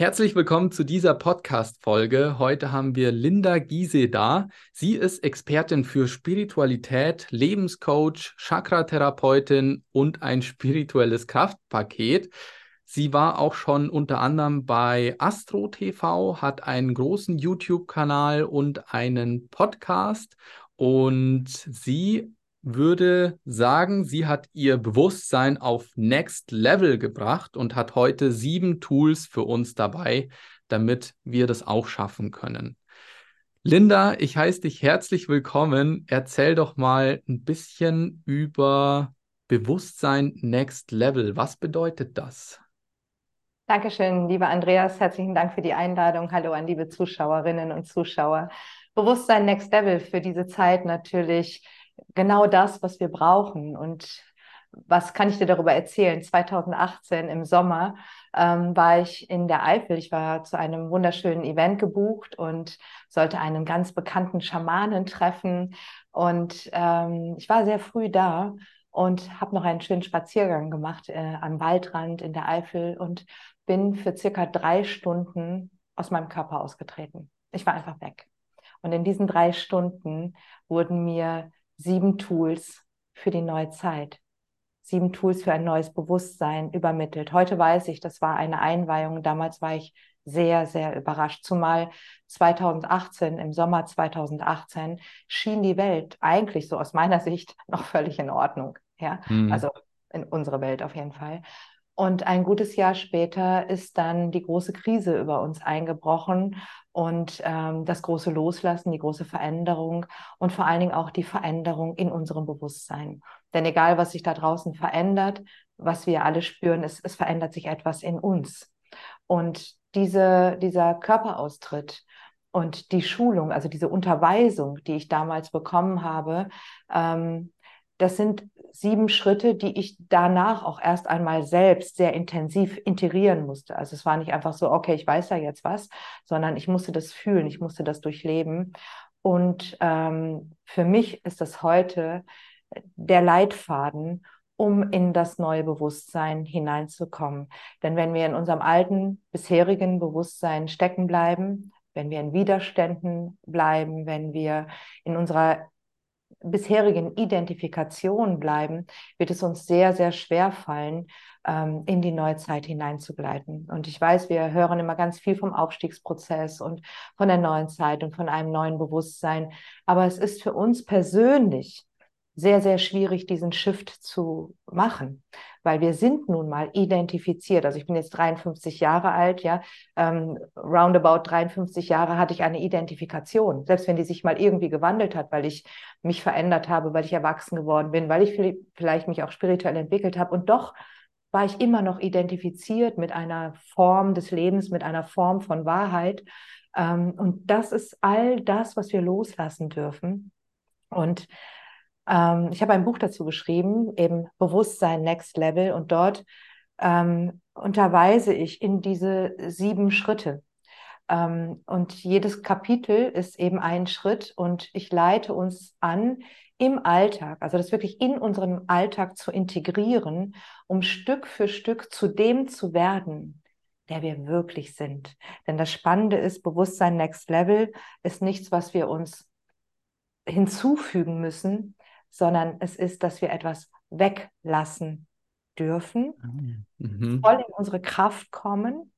Herzlich willkommen zu dieser Podcast-Folge. Heute haben wir Linda Giese da. Sie ist Expertin für Spiritualität, Lebenscoach, Chakra-Therapeutin und ein spirituelles Kraftpaket. Sie war auch schon unter anderem bei Astro TV, hat einen großen YouTube-Kanal und einen Podcast. Und sie würde sagen, sie hat ihr Bewusstsein auf Next Level gebracht und hat heute sieben Tools für uns dabei, damit wir das auch schaffen können. Linda, ich heiße dich herzlich willkommen. Erzähl doch mal ein bisschen über Bewusstsein Next Level. Was bedeutet das? Dankeschön, lieber Andreas. Herzlichen Dank für die Einladung. Hallo an liebe Zuschauerinnen und Zuschauer. Bewusstsein Next Level für diese Zeit natürlich genau das, was wir brauchen. Und was kann ich dir darüber erzählen? 2018 im Sommer ähm, war ich in der Eifel. Ich war zu einem wunderschönen Event gebucht und sollte einen ganz bekannten Schamanen treffen. Und ähm, ich war sehr früh da und habe noch einen schönen Spaziergang gemacht äh, am Waldrand in der Eifel und bin für circa drei Stunden aus meinem Körper ausgetreten. Ich war einfach weg. Und in diesen drei Stunden wurden mir sieben Tools für die neue Zeit, sieben Tools für ein neues Bewusstsein übermittelt. Heute weiß ich, das war eine Einweihung. Damals war ich sehr, sehr überrascht. Zumal 2018, im Sommer 2018, schien die Welt eigentlich so aus meiner Sicht noch völlig in Ordnung. Ja, mhm. also in unsere Welt auf jeden Fall. Und ein gutes Jahr später ist dann die große Krise über uns eingebrochen und ähm, das große Loslassen, die große Veränderung und vor allen Dingen auch die Veränderung in unserem Bewusstsein. Denn egal, was sich da draußen verändert, was wir alle spüren, ist, es verändert sich etwas in uns. Und diese, dieser Körperaustritt und die Schulung, also diese Unterweisung, die ich damals bekommen habe, ähm, das sind sieben Schritte, die ich danach auch erst einmal selbst sehr intensiv integrieren musste. Also es war nicht einfach so, okay, ich weiß ja jetzt was, sondern ich musste das fühlen, ich musste das durchleben. Und ähm, für mich ist das heute der Leitfaden, um in das neue Bewusstsein hineinzukommen. Denn wenn wir in unserem alten, bisherigen Bewusstsein stecken bleiben, wenn wir in Widerständen bleiben, wenn wir in unserer bisherigen Identifikation bleiben, wird es uns sehr, sehr schwer fallen, ähm, in die neue Zeit hineinzugleiten. Und ich weiß, wir hören immer ganz viel vom Aufstiegsprozess und von der neuen Zeit und von einem neuen Bewusstsein. Aber es ist für uns persönlich sehr, sehr schwierig, diesen Shift zu machen, weil wir sind nun mal identifiziert. Also ich bin jetzt 53 Jahre alt, ja, ähm, roundabout 53 Jahre hatte ich eine Identifikation, selbst wenn die sich mal irgendwie gewandelt hat, weil ich mich verändert habe, weil ich erwachsen geworden bin, weil ich vielleicht mich auch spirituell entwickelt habe und doch war ich immer noch identifiziert mit einer Form des Lebens, mit einer Form von Wahrheit. Ähm, und das ist all das, was wir loslassen dürfen. Und ähm, ich habe ein Buch dazu geschrieben, eben Bewusstsein Next Level, und dort ähm, unterweise ich in diese sieben Schritte. Ähm, und jedes Kapitel ist eben ein Schritt und ich leite uns an, im Alltag, also das wirklich in unserem Alltag zu integrieren, um Stück für Stück zu dem zu werden, der wir wirklich sind. Denn das Spannende ist, Bewusstsein Next Level ist nichts, was wir uns hinzufügen müssen, sondern es ist, dass wir etwas weglassen dürfen, mhm. voll in unsere Kraft kommen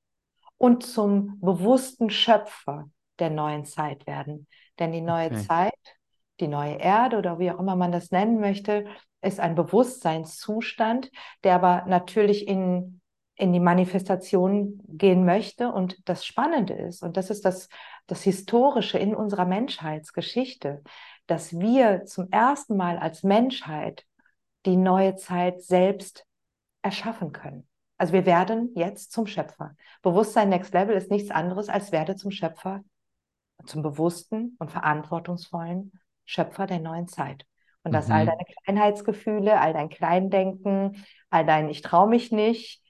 und zum bewussten Schöpfer der neuen Zeit werden. Denn die neue okay. Zeit, die neue Erde oder wie auch immer man das nennen möchte, ist ein Bewusstseinszustand, der aber natürlich in, in die Manifestation gehen möchte. Und das Spannende ist, und das ist das, das Historische in unserer Menschheitsgeschichte, dass wir zum ersten Mal als Menschheit die neue Zeit selbst erschaffen können. Also wir werden jetzt zum Schöpfer. Bewusstsein Next Level ist nichts anderes als werde zum Schöpfer, zum bewussten und verantwortungsvollen Schöpfer der neuen Zeit. Und dass mhm. all deine Kleinheitsgefühle, all dein Kleindenken, all dein Ich traue mich nicht,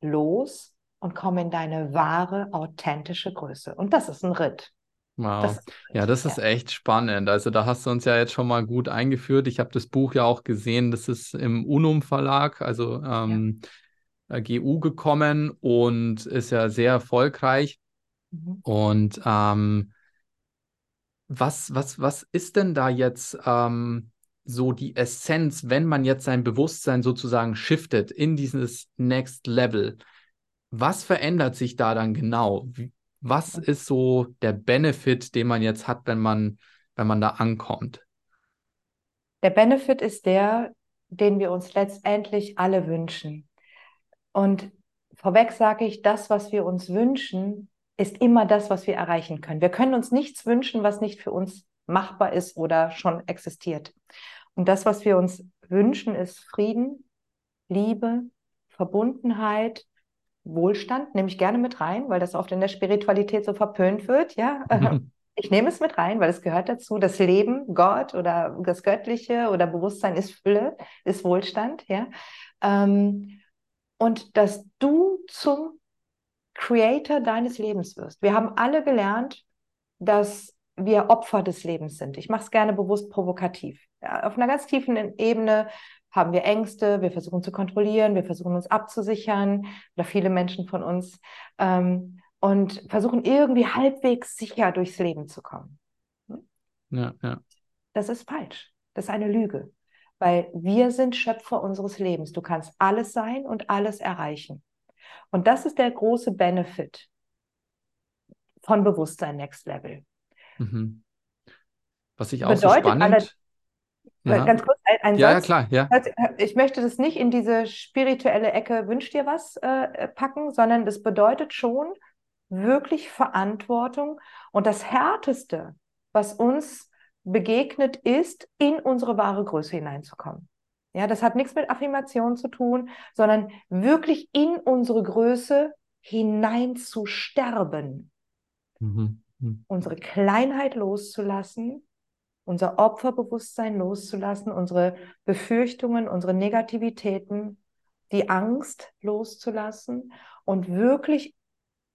los und komm in deine wahre, authentische Größe. Und das ist ein Ritt. Wow. Das ja, das ist echt spannend. Also da hast du uns ja jetzt schon mal gut eingeführt. Ich habe das Buch ja auch gesehen. Das ist im Unum Verlag. Also ähm, äh, GU gekommen und ist ja sehr erfolgreich. Mhm. Und ähm, was, was, was ist denn da jetzt ähm, so die Essenz, wenn man jetzt sein Bewusstsein sozusagen shiftet in dieses Next Level? Was verändert sich da dann genau? Was ist so der Benefit, den man jetzt hat, wenn man, wenn man da ankommt? Der Benefit ist der, den wir uns letztendlich alle wünschen. Und vorweg sage ich, das, was wir uns wünschen, ist immer das, was wir erreichen können. Wir können uns nichts wünschen, was nicht für uns machbar ist oder schon existiert. Und das, was wir uns wünschen, ist Frieden, Liebe, Verbundenheit, Wohlstand, nehme ich gerne mit rein, weil das oft in der Spiritualität so verpönt wird. Ja, ich nehme es mit rein, weil es gehört dazu. Das Leben, Gott oder das Göttliche oder Bewusstsein ist Fülle, ist Wohlstand. Ja, ähm, und dass du zum Creator deines Lebens wirst. Wir haben alle gelernt, dass wir Opfer des Lebens sind. Ich mache es gerne bewusst provokativ. Ja, auf einer ganz tiefen Ebene haben wir Ängste, wir versuchen zu kontrollieren, wir versuchen uns abzusichern, oder viele Menschen von uns, ähm, und versuchen irgendwie halbwegs sicher durchs Leben zu kommen. Ja, ja. Das ist falsch. Das ist eine Lüge. Weil wir sind Schöpfer unseres Lebens. Du kannst alles sein und alles erreichen. Und das ist der große Benefit von Bewusstsein Next Level. Mhm. Was ich auch Bedeutet so spannend... Alle, ja. Ganz kurz ein, ja, Satz. Ja, klar, ja. Ich möchte das nicht in diese spirituelle Ecke wünsch dir was äh, packen, sondern das bedeutet schon wirklich Verantwortung. Und das Härteste, was uns begegnet, ist, in unsere wahre Größe hineinzukommen. Ja, das hat nichts mit Affirmation zu tun, sondern wirklich in unsere Größe hinein zu sterben. Mhm. Mhm. Unsere Kleinheit loszulassen unser Opferbewusstsein loszulassen, unsere Befürchtungen, unsere Negativitäten, die Angst loszulassen und wirklich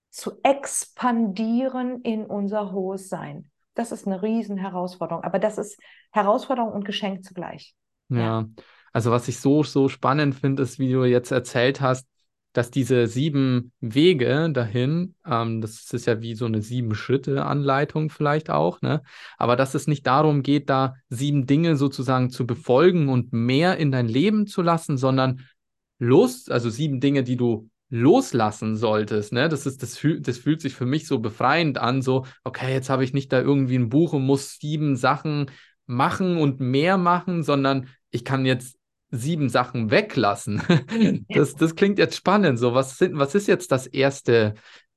zu expandieren in unser hohes Sein. Das ist eine Riesenherausforderung, aber das ist Herausforderung und Geschenk zugleich. Ja, ja. also was ich so, so spannend finde, ist, wie du jetzt erzählt hast, dass diese sieben Wege dahin, ähm, das ist ja wie so eine sieben-Schritte-Anleitung vielleicht auch, ne? Aber dass es nicht darum geht, da sieben Dinge sozusagen zu befolgen und mehr in dein Leben zu lassen, sondern Lust, also sieben Dinge, die du loslassen solltest, ne? Das ist, das fühlt, das fühlt sich für mich so befreiend an, so, okay, jetzt habe ich nicht da irgendwie ein Buch und muss sieben Sachen machen und mehr machen, sondern ich kann jetzt sieben Sachen weglassen. Das, das klingt jetzt spannend. So, was, sind, was ist jetzt das erste,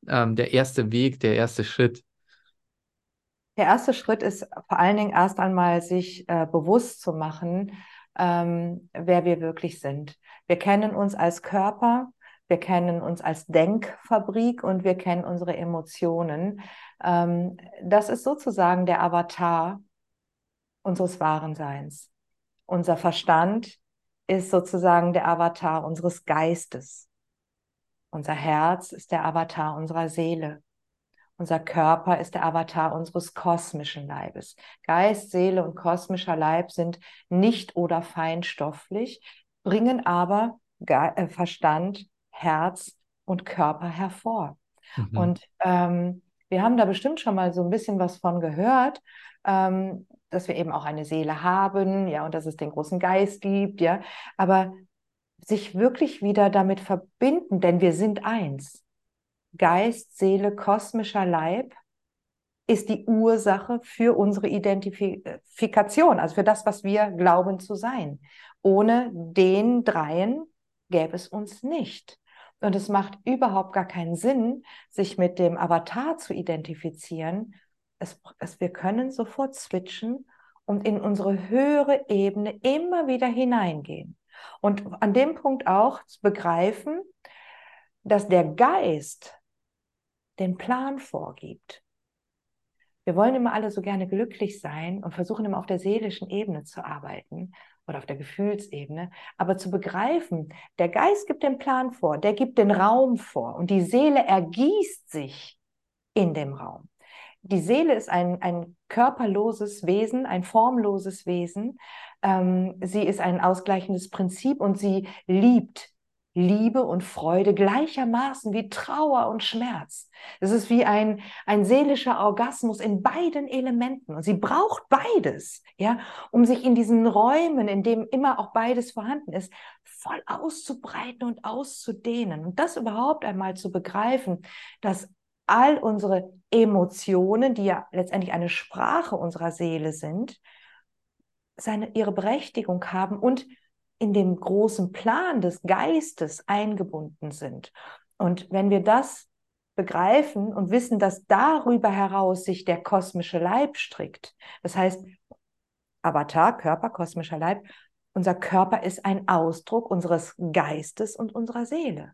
ähm, der erste Weg, der erste Schritt? Der erste Schritt ist vor allen Dingen erst einmal, sich äh, bewusst zu machen, ähm, wer wir wirklich sind. Wir kennen uns als Körper, wir kennen uns als Denkfabrik und wir kennen unsere Emotionen. Ähm, das ist sozusagen der Avatar unseres wahren Seins. Unser Verstand ist sozusagen der Avatar unseres Geistes. Unser Herz ist der Avatar unserer Seele. Unser Körper ist der Avatar unseres kosmischen Leibes. Geist, Seele und kosmischer Leib sind nicht oder feinstofflich, bringen aber äh, Verstand, Herz und Körper hervor. Mhm. Und ähm, wir haben da bestimmt schon mal so ein bisschen was von gehört. Ähm, dass wir eben auch eine Seele haben, ja, und dass es den großen Geist gibt, ja, aber sich wirklich wieder damit verbinden, denn wir sind eins. Geist, Seele, kosmischer Leib ist die Ursache für unsere Identifikation, also für das, was wir glauben zu sein. Ohne den dreien gäbe es uns nicht. Und es macht überhaupt gar keinen Sinn, sich mit dem Avatar zu identifizieren, es, es, wir können sofort switchen und in unsere höhere Ebene immer wieder hineingehen. Und an dem Punkt auch zu begreifen, dass der Geist den Plan vorgibt. Wir wollen immer alle so gerne glücklich sein und versuchen immer auf der seelischen Ebene zu arbeiten oder auf der Gefühlsebene, aber zu begreifen, der Geist gibt den Plan vor, der gibt den Raum vor und die Seele ergießt sich in dem Raum die Seele ist ein, ein körperloses Wesen, ein formloses Wesen. Ähm, sie ist ein ausgleichendes Prinzip und sie liebt Liebe und Freude gleichermaßen wie Trauer und Schmerz. Es ist wie ein, ein seelischer Orgasmus in beiden Elementen. Und sie braucht beides, ja, um sich in diesen Räumen, in dem immer auch beides vorhanden ist, voll auszubreiten und auszudehnen. Und das überhaupt einmal zu begreifen, dass all unsere Emotionen, die ja letztendlich eine Sprache unserer Seele sind, seine, ihre Berechtigung haben und in dem großen Plan des Geistes eingebunden sind. Und wenn wir das begreifen und wissen, dass darüber heraus sich der kosmische Leib strickt, das heißt, Avatar, Körper, kosmischer Leib, unser Körper ist ein Ausdruck unseres Geistes und unserer Seele.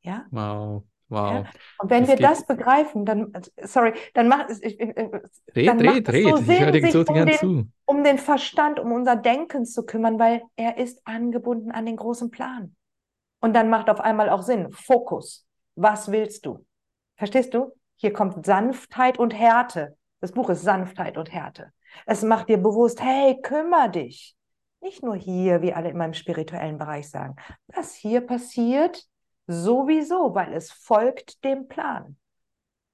Ja? Wow. Wow. Ja? Und wenn das wir das begreifen, dann, sorry, dann macht es. Ich, ich, red, dann red, red. So Sinn, ich höre dir so um den, zu. Um den Verstand, um unser Denken zu kümmern, weil er ist angebunden an den großen Plan. Und dann macht auf einmal auch Sinn. Fokus. Was willst du? Verstehst du? Hier kommt Sanftheit und Härte. Das Buch ist Sanftheit und Härte. Es macht dir bewusst, hey, kümmer dich. Nicht nur hier, wie alle in meinem spirituellen Bereich sagen. Was hier passiert, Sowieso, weil es folgt dem Plan.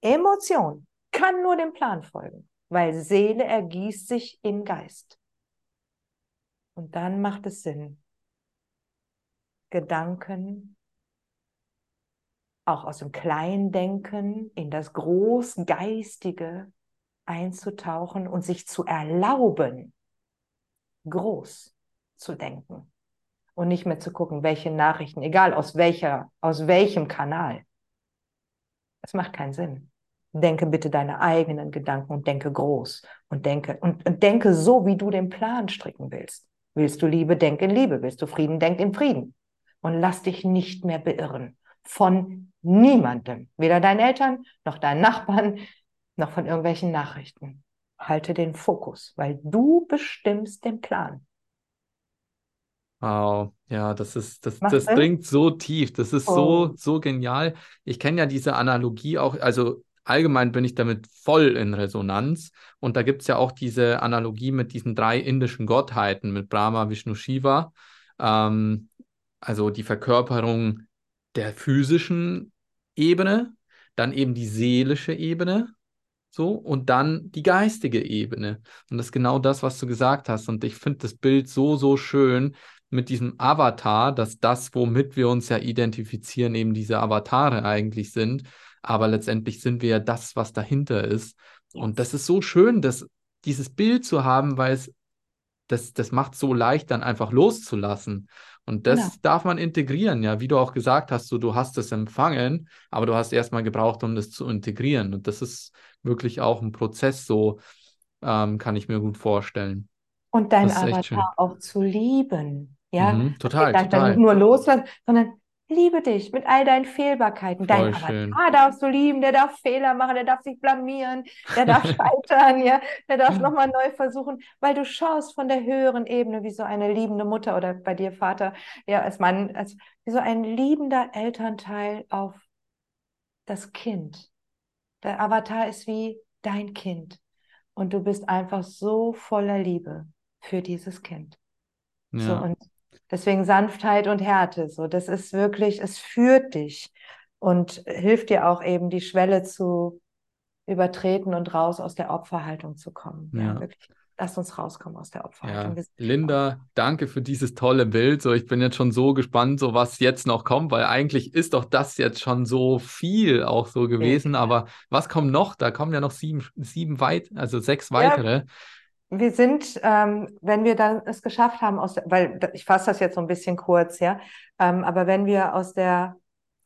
Emotion kann nur dem Plan folgen, weil Seele ergießt sich in Geist. Und dann macht es Sinn, Gedanken auch aus dem Kleindenken in das Großgeistige einzutauchen und sich zu erlauben, groß zu denken und nicht mehr zu gucken, welche Nachrichten, egal aus welcher, aus welchem Kanal. Es macht keinen Sinn. Denke bitte deine eigenen Gedanken und denke groß und denke und, und denke so, wie du den Plan stricken willst. Willst du Liebe, denk in Liebe. Willst du Frieden, denk in Frieden. Und lass dich nicht mehr beirren von niemandem, weder deinen Eltern noch deinen Nachbarn noch von irgendwelchen Nachrichten. Halte den Fokus, weil du bestimmst den Plan. Wow, ja, das ist, das, das dringt so tief, das ist oh. so, so genial. Ich kenne ja diese Analogie auch, also allgemein bin ich damit voll in Resonanz. Und da gibt es ja auch diese Analogie mit diesen drei indischen Gottheiten, mit Brahma, Vishnu, Shiva. Ähm, also die Verkörperung der physischen Ebene, dann eben die seelische Ebene so, und dann die geistige Ebene. Und das ist genau das, was du gesagt hast. Und ich finde das Bild so, so schön mit diesem Avatar, dass das, womit wir uns ja identifizieren, eben diese Avatare eigentlich sind. Aber letztendlich sind wir ja das, was dahinter ist. Und das ist so schön, dass dieses Bild zu haben, weil es das, das macht so leicht, dann einfach loszulassen. Und das ja. darf man integrieren, ja, wie du auch gesagt hast, so, du hast es empfangen, aber du hast erstmal gebraucht, um das zu integrieren. Und das ist wirklich auch ein Prozess, so ähm, kann ich mir gut vorstellen. Und dein Avatar auch zu lieben. Ja, mhm, total, dann, total. Dann nicht nur loslassen, sondern liebe dich mit all deinen Fehlbarkeiten. Dein schön. Avatar darfst du lieben, der darf Fehler machen, der darf sich blamieren, der darf scheitern, ja, der darf nochmal neu versuchen, weil du schaust von der höheren Ebene wie so eine liebende Mutter oder bei dir Vater, ja, als Mann, als wie so ein liebender Elternteil auf das Kind. Der Avatar ist wie dein Kind und du bist einfach so voller Liebe für dieses Kind. Ja. So, und deswegen Sanftheit und Härte. So, das ist wirklich, es führt dich und hilft dir auch eben die Schwelle zu übertreten und raus aus der Opferhaltung zu kommen. Ja, ja wirklich. Lass uns rauskommen aus der Opferhaltung. Ja. Linda, danke für dieses tolle Bild. So, ich bin jetzt schon so gespannt, so was jetzt noch kommt, weil eigentlich ist doch das jetzt schon so viel auch so gewesen. Ja. Aber was kommt noch? Da kommen ja noch sieben, sieben weit, also sechs weitere wir sind, ähm, wenn wir dann es geschafft haben, aus der, weil ich fasse das jetzt so ein bisschen kurz, ja, ähm, aber wenn wir aus der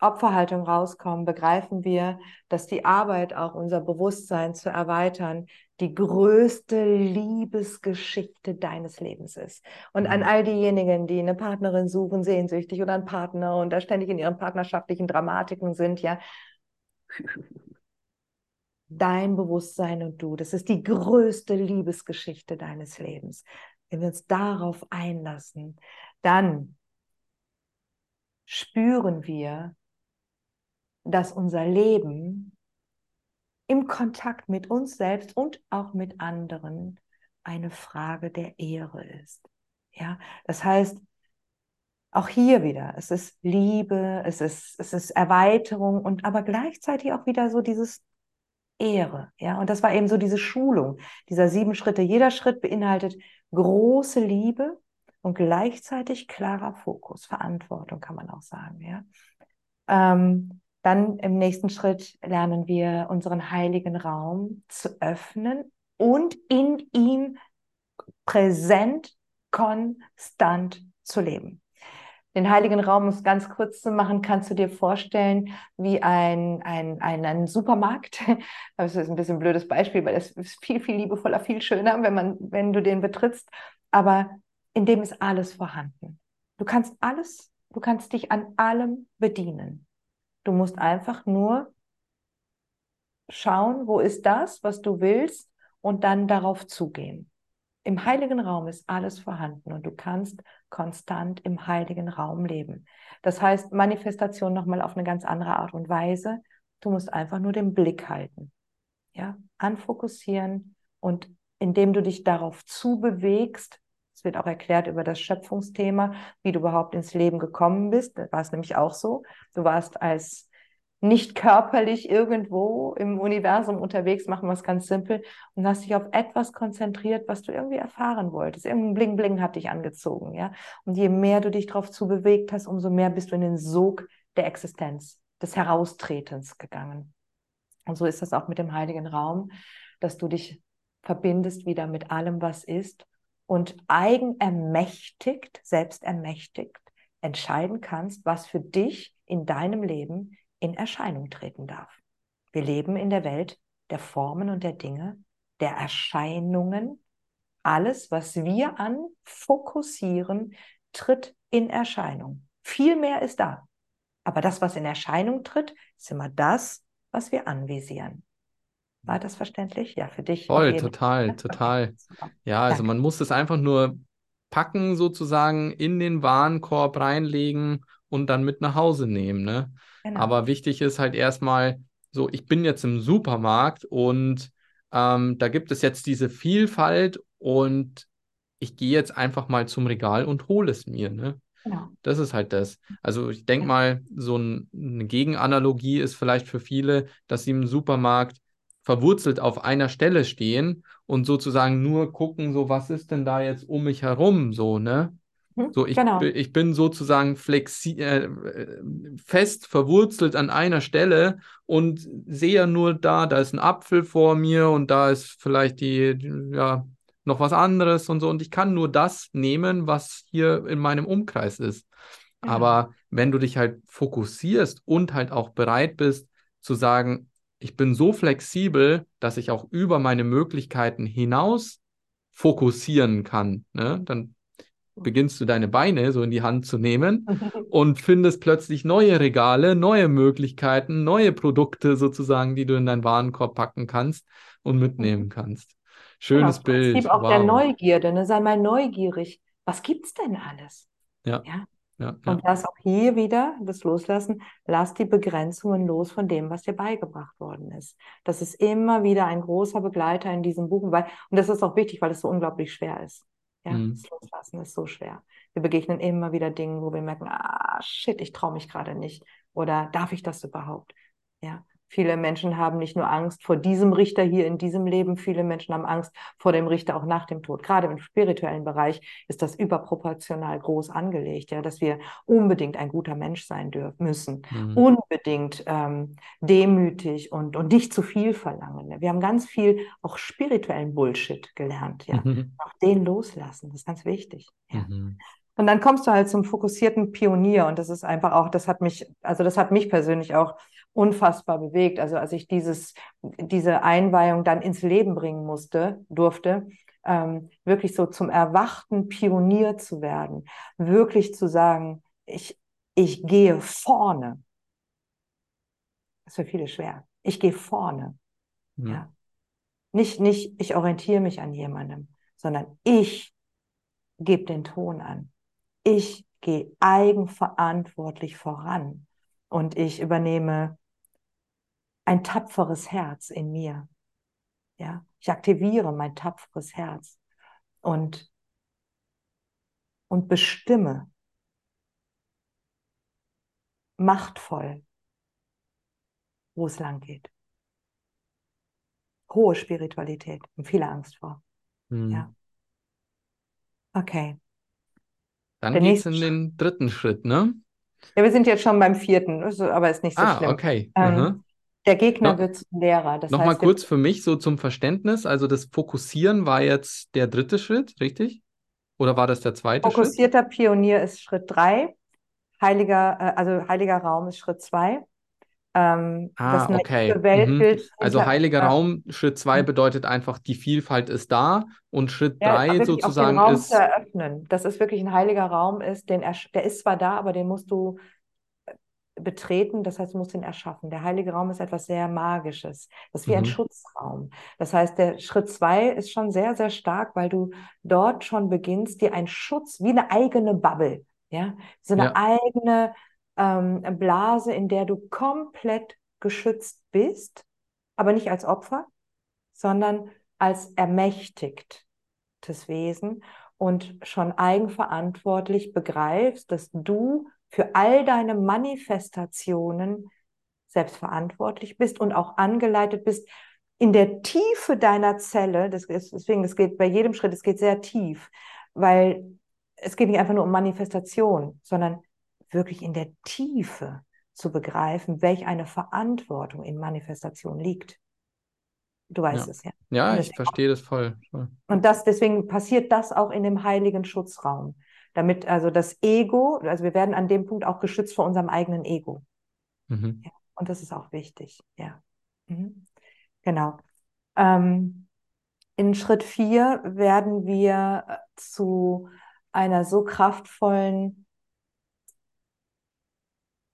Opferhaltung rauskommen, begreifen wir, dass die Arbeit auch unser Bewusstsein zu erweitern die größte Liebesgeschichte deines Lebens ist. Und an mhm. all diejenigen, die eine Partnerin suchen, sehnsüchtig oder einen Partner und da ständig in ihren partnerschaftlichen Dramatiken sind, ja, dein Bewusstsein und du. Das ist die größte Liebesgeschichte deines Lebens. Wenn wir uns darauf einlassen, dann spüren wir, dass unser Leben im Kontakt mit uns selbst und auch mit anderen eine Frage der Ehre ist. Ja, das heißt, auch hier wieder, es ist Liebe, es ist, es ist Erweiterung und aber gleichzeitig auch wieder so dieses Ehre. Ja, und das war eben so diese Schulung dieser sieben Schritte. Jeder Schritt beinhaltet große Liebe und gleichzeitig klarer Fokus, Verantwortung kann man auch sagen. Ja, ähm, dann im nächsten Schritt lernen wir unseren heiligen Raum zu öffnen und in ihm präsent, konstant zu leben. Den heiligen Raum, um es ganz kurz zu machen, kannst du dir vorstellen wie ein, ein, ein, ein Supermarkt. Das ist ein bisschen ein blödes Beispiel, weil es ist viel, viel liebevoller, viel schöner, wenn, man, wenn du den betrittst. Aber in dem ist alles vorhanden. Du kannst alles, du kannst dich an allem bedienen. Du musst einfach nur schauen, wo ist das, was du willst, und dann darauf zugehen. Im heiligen Raum ist alles vorhanden und du kannst konstant im heiligen Raum leben. Das heißt, Manifestation nochmal auf eine ganz andere Art und Weise. Du musst einfach nur den Blick halten. Ja, anfokussieren und indem du dich darauf zubewegst, es wird auch erklärt über das Schöpfungsthema, wie du überhaupt ins Leben gekommen bist. Das war es nämlich auch so. Du warst als nicht körperlich irgendwo im Universum unterwegs, machen wir es ganz simpel, und hast dich auf etwas konzentriert, was du irgendwie erfahren wolltest. Irgendein Bling-Bling hat dich angezogen, ja. Und je mehr du dich darauf zubewegt hast, umso mehr bist du in den Sog der Existenz, des Heraustretens gegangen. Und so ist das auch mit dem heiligen Raum, dass du dich verbindest wieder mit allem, was ist und eigenermächtigt, selbstermächtigt entscheiden kannst, was für dich in deinem Leben in Erscheinung treten darf. Wir leben in der Welt der Formen und der Dinge, der Erscheinungen. Alles, was wir anfokussieren, tritt in Erscheinung. Viel mehr ist da. Aber das, was in Erscheinung tritt, ist immer das, was wir anvisieren. War das verständlich? Ja, für dich. Voll, total, Fall. total. Ja, also Danke. man muss es einfach nur packen, sozusagen in den Warenkorb reinlegen und dann mit nach Hause nehmen. Ne? Genau. Aber wichtig ist halt erstmal so, ich bin jetzt im Supermarkt und ähm, da gibt es jetzt diese Vielfalt und ich gehe jetzt einfach mal zum Regal und hole es mir. Ne? Genau. Das ist halt das. Also ich denke mal, so ein, eine Gegenanalogie ist vielleicht für viele, dass sie im Supermarkt verwurzelt auf einer Stelle stehen und sozusagen nur gucken, so was ist denn da jetzt um mich herum, so, ne? Mhm, so, ich, genau. ich bin sozusagen flexi äh, fest verwurzelt an einer Stelle und sehe nur da, da ist ein Apfel vor mir und da ist vielleicht die, ja, noch was anderes und so. Und ich kann nur das nehmen, was hier in meinem Umkreis ist. Ja. Aber wenn du dich halt fokussierst und halt auch bereit bist zu sagen, ich bin so flexibel, dass ich auch über meine Möglichkeiten hinaus fokussieren kann, ne? dann beginnst du deine Beine so in die Hand zu nehmen und findest plötzlich neue Regale, neue Möglichkeiten, neue Produkte sozusagen, die du in deinen Warenkorb packen kannst und mitnehmen mhm. kannst. Schönes genau, Bild. Prinzip auch wow. der Neugierde, ne? sei mal neugierig. Was gibt es denn alles? Ja. ja? Ja, ja. Und das auch hier wieder, das Loslassen, lass die Begrenzungen los von dem, was dir beigebracht worden ist. Das ist immer wieder ein großer Begleiter in diesem Buch, weil, und das ist auch wichtig, weil es so unglaublich schwer ist. Ja, mhm. das Loslassen ist so schwer. Wir begegnen immer wieder Dingen, wo wir merken, ah, shit, ich traue mich gerade nicht. Oder darf ich das überhaupt? Ja, Viele Menschen haben nicht nur Angst vor diesem Richter hier in diesem Leben, viele Menschen haben Angst vor dem Richter auch nach dem Tod. Gerade im spirituellen Bereich ist das überproportional groß angelegt, ja, dass wir unbedingt ein guter Mensch sein dürfen müssen, mhm. unbedingt ähm, demütig und, und nicht zu viel verlangen. Wir haben ganz viel auch spirituellen Bullshit gelernt, ja. Mhm. Auch den loslassen, das ist ganz wichtig. Ja. Mhm. Und dann kommst du halt zum fokussierten Pionier und das ist einfach auch, das hat mich, also das hat mich persönlich auch unfassbar bewegt. Also als ich dieses, diese Einweihung dann ins Leben bringen musste, durfte, ähm, wirklich so zum erwachten Pionier zu werden, wirklich zu sagen, ich, ich gehe vorne. Das ist für viele schwer. Ich gehe vorne. Ja. ja. Nicht, nicht, ich orientiere mich an jemandem, sondern ich gebe den Ton an ich gehe eigenverantwortlich voran und ich übernehme ein tapferes Herz in mir. Ja, ich aktiviere mein tapferes Herz und, und bestimme machtvoll, wo es lang geht. Hohe Spiritualität und viele Angst vor. Mhm. Ja. Okay. Dann geht es in den dritten Schritt, ne? Ja, wir sind jetzt schon beim vierten, aber ist nicht so ah, schlimm. okay. Ähm, der Gegner no, wird zum Lehrer. Das Nochmal kurz für mich so zum Verständnis. Also das Fokussieren war jetzt der dritte Schritt, richtig? Oder war das der zweite Fokussierter Schritt? Pionier ist Schritt drei. Heiliger, äh, also heiliger Raum ist Schritt zwei. Ähm, ah, okay. Mhm. Also heiliger äh, Raum, Schritt zwei mhm. bedeutet einfach, die Vielfalt ist da und Schritt ja, drei sozusagen Raum ist. Zu eröffnen. Das ist wirklich ein heiliger Raum ist, den der ist zwar da, aber den musst du äh, betreten, das heißt, du musst ihn erschaffen. Der heilige Raum ist etwas sehr Magisches. Das ist wie mhm. ein Schutzraum. Das heißt, der Schritt zwei ist schon sehr, sehr stark, weil du dort schon beginnst, dir einen Schutz, wie eine eigene Bubble, ja, so eine ja. eigene ähm, Blase, in der du komplett geschützt bist, aber nicht als Opfer, sondern als ermächtigtes Wesen und schon eigenverantwortlich begreifst, dass du für all deine Manifestationen selbstverantwortlich bist und auch angeleitet bist, in der Tiefe deiner Zelle, das ist, deswegen, es geht bei jedem Schritt, es geht sehr tief, weil es geht nicht einfach nur um Manifestation, sondern wirklich in der Tiefe zu begreifen, welch eine Verantwortung in Manifestation liegt. Du weißt ja. es ja. Ja, ich verstehe das voll, voll. Und das, deswegen passiert das auch in dem heiligen Schutzraum. Damit also das Ego, also wir werden an dem Punkt auch geschützt vor unserem eigenen Ego. Mhm. Ja, und das ist auch wichtig, ja. Mhm. Genau. Ähm, in Schritt vier werden wir zu einer so kraftvollen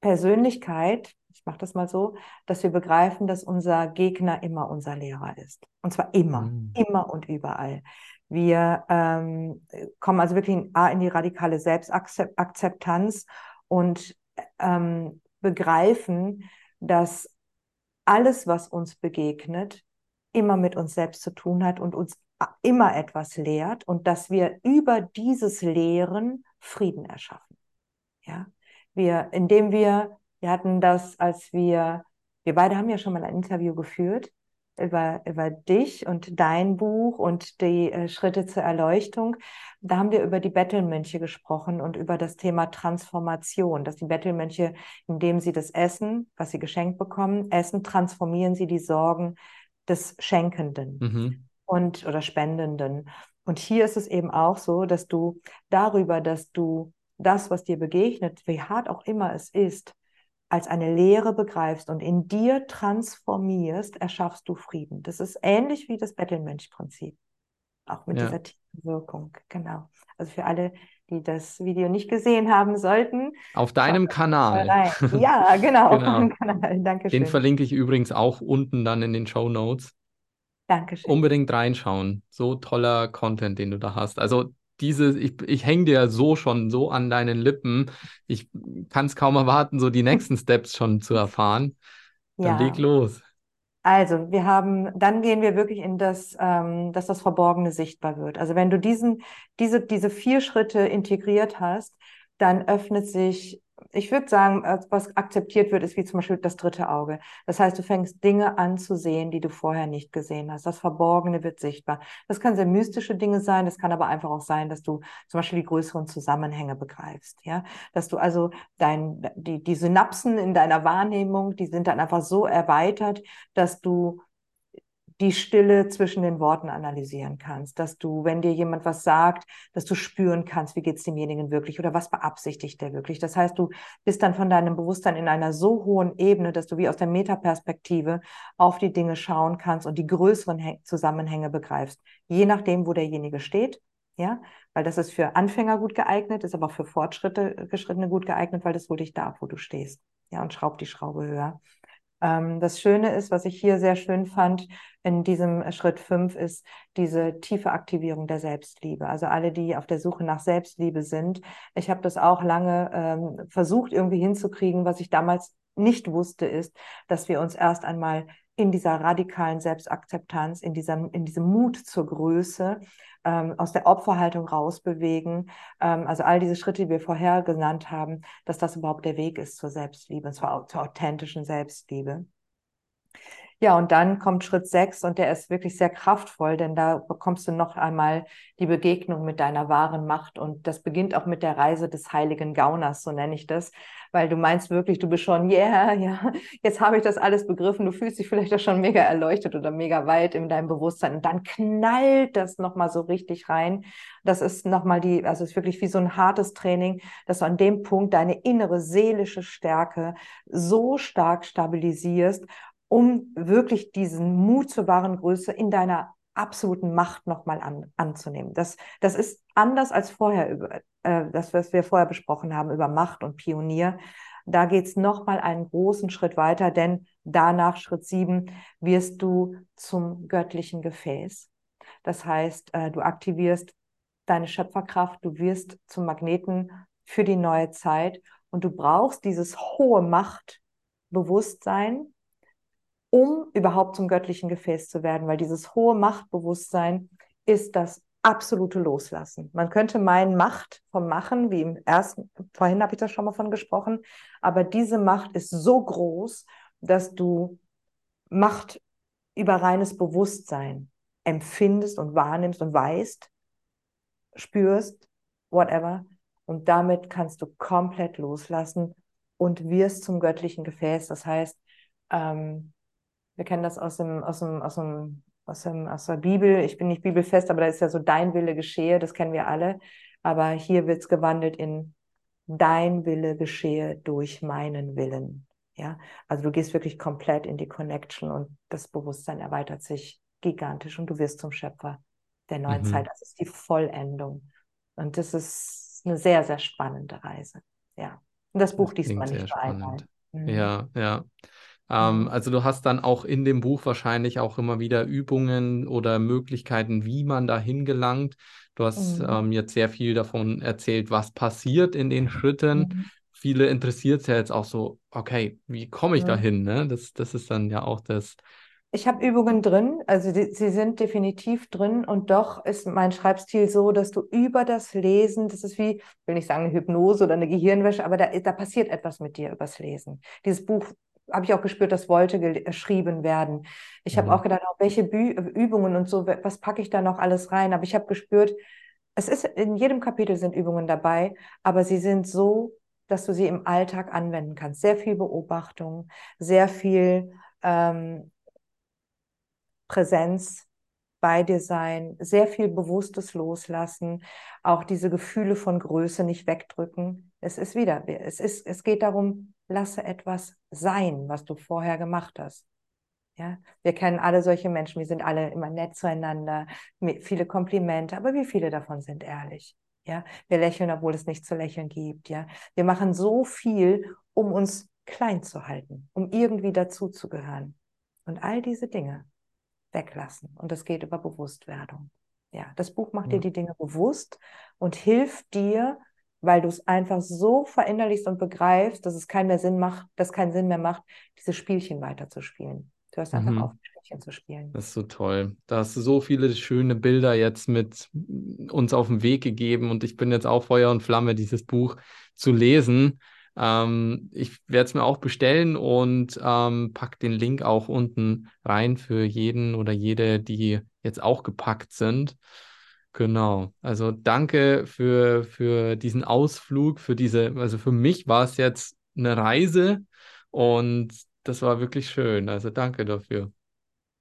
Persönlichkeit, ich mache das mal so, dass wir begreifen, dass unser Gegner immer unser Lehrer ist. Und zwar immer, mhm. immer und überall. Wir ähm, kommen also wirklich in, in die radikale Selbstakzeptanz und ähm, begreifen, dass alles, was uns begegnet, immer mit uns selbst zu tun hat und uns immer etwas lehrt und dass wir über dieses Lehren Frieden erschaffen. Ja, wir, indem wir, wir hatten das, als wir, wir beide haben ja schon mal ein Interview geführt über, über dich und dein Buch und die äh, Schritte zur Erleuchtung. Da haben wir über die Bettelmönche gesprochen und über das Thema Transformation, dass die Bettelmönche, indem sie das Essen, was sie geschenkt bekommen, essen, transformieren sie die Sorgen des Schenkenden mhm. und oder Spendenden. Und hier ist es eben auch so, dass du darüber, dass du das, was dir begegnet, wie hart auch immer es ist, als eine Lehre begreifst und in dir transformierst, erschaffst du Frieden. Das ist ähnlich wie das Bettelmönch-Prinzip. Auch mit ja. dieser tiefen Wirkung. Genau. Also für alle, die das Video nicht gesehen haben sollten. Auf deinem Kanal. Ja, genau, genau, auf meinem Kanal. Dankeschön. Den verlinke ich übrigens auch unten dann in den Show Notes. Dankeschön. Unbedingt reinschauen. So toller Content, den du da hast. Also diese, ich, ich hänge dir so schon so an deinen Lippen. Ich kann es kaum erwarten, so die nächsten Steps schon zu erfahren. Dann ja. leg los. Also, wir haben, dann gehen wir wirklich in das, ähm, dass das Verborgene sichtbar wird. Also, wenn du diesen, diese, diese vier Schritte integriert hast, dann öffnet sich ich würde sagen, äh, was akzeptiert wird, ist wie zum Beispiel das dritte Auge. Das heißt, du fängst Dinge an zu sehen, die du vorher nicht gesehen hast. Das Verborgene wird sichtbar. Das kann sehr mystische Dinge sein. Das kann aber einfach auch sein, dass du zum Beispiel die größeren Zusammenhänge begreifst. Ja, dass du also dein, die, die Synapsen in deiner Wahrnehmung, die sind dann einfach so erweitert, dass du die Stille zwischen den Worten analysieren kannst, dass du, wenn dir jemand was sagt, dass du spüren kannst, wie geht es demjenigen wirklich oder was beabsichtigt der wirklich. Das heißt, du bist dann von deinem Bewusstsein in einer so hohen Ebene, dass du wie aus der Metaperspektive auf die Dinge schauen kannst und die größeren Zusammenhänge begreifst, je nachdem, wo derjenige steht. Ja, weil das ist für Anfänger gut geeignet, ist aber für Fortschritte, Geschrittene gut geeignet, weil das holt dich da ab, wo du stehst. Ja, und schraubt die Schraube höher. Ähm, das Schöne ist, was ich hier sehr schön fand in diesem Schritt fünf, ist diese tiefe Aktivierung der Selbstliebe. Also alle, die auf der Suche nach Selbstliebe sind. Ich habe das auch lange ähm, versucht irgendwie hinzukriegen. Was ich damals nicht wusste, ist, dass wir uns erst einmal in dieser radikalen Selbstakzeptanz, in, dieser, in diesem Mut zur Größe, ähm, aus der Opferhaltung rausbewegen. Ähm, also all diese Schritte, die wir vorher genannt haben, dass das überhaupt der Weg ist zur Selbstliebe, zur, zur authentischen Selbstliebe. Ja, und dann kommt Schritt sechs und der ist wirklich sehr kraftvoll, denn da bekommst du noch einmal die Begegnung mit deiner wahren Macht. Und das beginnt auch mit der Reise des heiligen Gauners, so nenne ich das, weil du meinst wirklich, du bist schon, yeah, ja, jetzt habe ich das alles begriffen, du fühlst dich vielleicht auch schon mega erleuchtet oder mega weit in deinem Bewusstsein. Und dann knallt das nochmal so richtig rein. Das ist nochmal die, also es ist wirklich wie so ein hartes Training, dass du an dem Punkt deine innere seelische Stärke so stark stabilisierst um wirklich diesen Mut zur wahren Größe in deiner absoluten Macht nochmal an, anzunehmen. Das, das ist anders als vorher, über, äh, das, was wir vorher besprochen haben über Macht und Pionier. Da geht es nochmal einen großen Schritt weiter, denn danach, Schritt sieben, wirst du zum göttlichen Gefäß. Das heißt, äh, du aktivierst deine Schöpferkraft, du wirst zum Magneten für die neue Zeit und du brauchst dieses hohe Machtbewusstsein, um überhaupt zum göttlichen Gefäß zu werden, weil dieses hohe Machtbewusstsein ist das absolute Loslassen. Man könnte meinen, Macht vom Machen, wie im ersten, vorhin habe ich das schon mal von gesprochen, aber diese Macht ist so groß, dass du Macht über reines Bewusstsein empfindest und wahrnimmst und weißt, spürst, whatever. Und damit kannst du komplett loslassen und wirst zum göttlichen Gefäß. Das heißt, ähm, wir kennen das aus dem, aus dem, aus dem, aus dem, aus der Bibel. Ich bin nicht bibelfest, aber da ist ja so dein Wille geschehe, das kennen wir alle. Aber hier wird es gewandelt in dein Wille geschehe durch meinen Willen. Ja, also du gehst wirklich komplett in die Connection und das Bewusstsein erweitert sich gigantisch und du wirst zum Schöpfer der neuen mhm. Zeit. Das ist die Vollendung. Und das ist eine sehr, sehr spannende Reise. Ja. Und das Buch liest man nicht nur einmal. Mhm. Ja, ja. Ähm, also du hast dann auch in dem Buch wahrscheinlich auch immer wieder Übungen oder Möglichkeiten, wie man dahin gelangt. Du hast mhm. ähm, jetzt sehr viel davon erzählt, was passiert in den Schritten. Mhm. Viele interessiert es ja jetzt auch so, okay, wie komme ich mhm. dahin? Ne? Das, das ist dann ja auch das. Ich habe Übungen drin, also die, sie sind definitiv drin und doch ist mein Schreibstil so, dass du über das Lesen, das ist wie, ich will nicht sagen eine Hypnose oder eine Gehirnwäsche, aber da, da passiert etwas mit dir übers Lesen. Dieses Buch habe ich auch gespürt, das wollte geschrieben werden. Ich mhm. habe auch gedacht, welche Bü Übungen und so, was packe ich da noch alles rein? Aber ich habe gespürt, es ist in jedem Kapitel sind Übungen dabei, aber sie sind so, dass du sie im Alltag anwenden kannst. Sehr viel Beobachtung, sehr viel ähm, Präsenz bei dir sein, sehr viel bewusstes Loslassen, auch diese Gefühle von Größe nicht wegdrücken. Es ist wieder, es ist, es geht darum, lasse etwas sein, was du vorher gemacht hast. Ja, wir kennen alle solche Menschen, wir sind alle immer nett zueinander, viele Komplimente, aber wie viele davon sind ehrlich? Ja, wir lächeln, obwohl es nicht zu lächeln gibt. Ja, wir machen so viel, um uns klein zu halten, um irgendwie dazuzugehören. Und all diese Dinge weglassen. Und das geht über Bewusstwerdung. Ja, das Buch macht ja. dir die Dinge bewusst und hilft dir, weil du es einfach so verinnerlichst und begreifst, dass es keinen mehr Sinn macht, dass keinen Sinn mehr macht, diese Spielchen weiterzuspielen. Du hörst einfach mhm. auf, Spielchen zu spielen. Das ist so toll. Da hast du so viele schöne Bilder jetzt mit uns auf den Weg gegeben und ich bin jetzt auch Feuer und Flamme, dieses Buch zu lesen. Ähm, ich werde es mir auch bestellen und ähm, pack den Link auch unten rein für jeden oder jede, die jetzt auch gepackt sind. Genau. Also danke für, für diesen Ausflug, für diese, also für mich war es jetzt eine Reise und das war wirklich schön. Also danke dafür.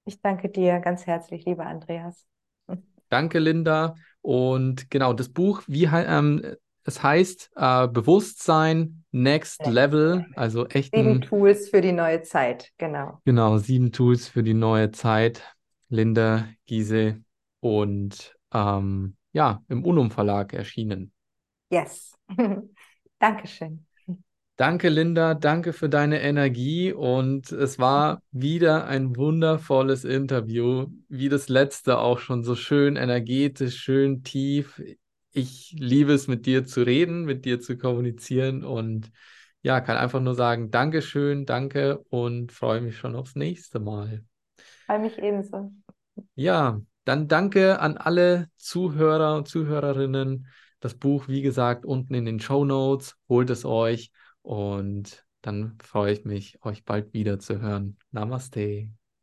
Ich danke dir ganz herzlich, lieber Andreas. Danke, Linda. Und genau, das Buch, wie ähm, es heißt äh, Bewusstsein Next. Level, also echt. Sieben Tools für die neue Zeit, genau. Genau, sieben Tools für die neue Zeit. Linda Giese und ähm, ja, im Unum Verlag erschienen. Yes. Dankeschön. Danke, Linda. Danke für deine Energie. Und es war wieder ein wundervolles Interview, wie das letzte auch schon so schön energetisch, schön tief. Ich liebe es, mit dir zu reden, mit dir zu kommunizieren. Und ja, kann einfach nur sagen, Dankeschön, danke und freue mich schon aufs nächste Mal. Freue mich ebenso. Ja, dann danke an alle Zuhörer und Zuhörerinnen. Das Buch, wie gesagt, unten in den Show Notes. Holt es euch und dann freue ich mich, euch bald wieder zu hören. Namaste.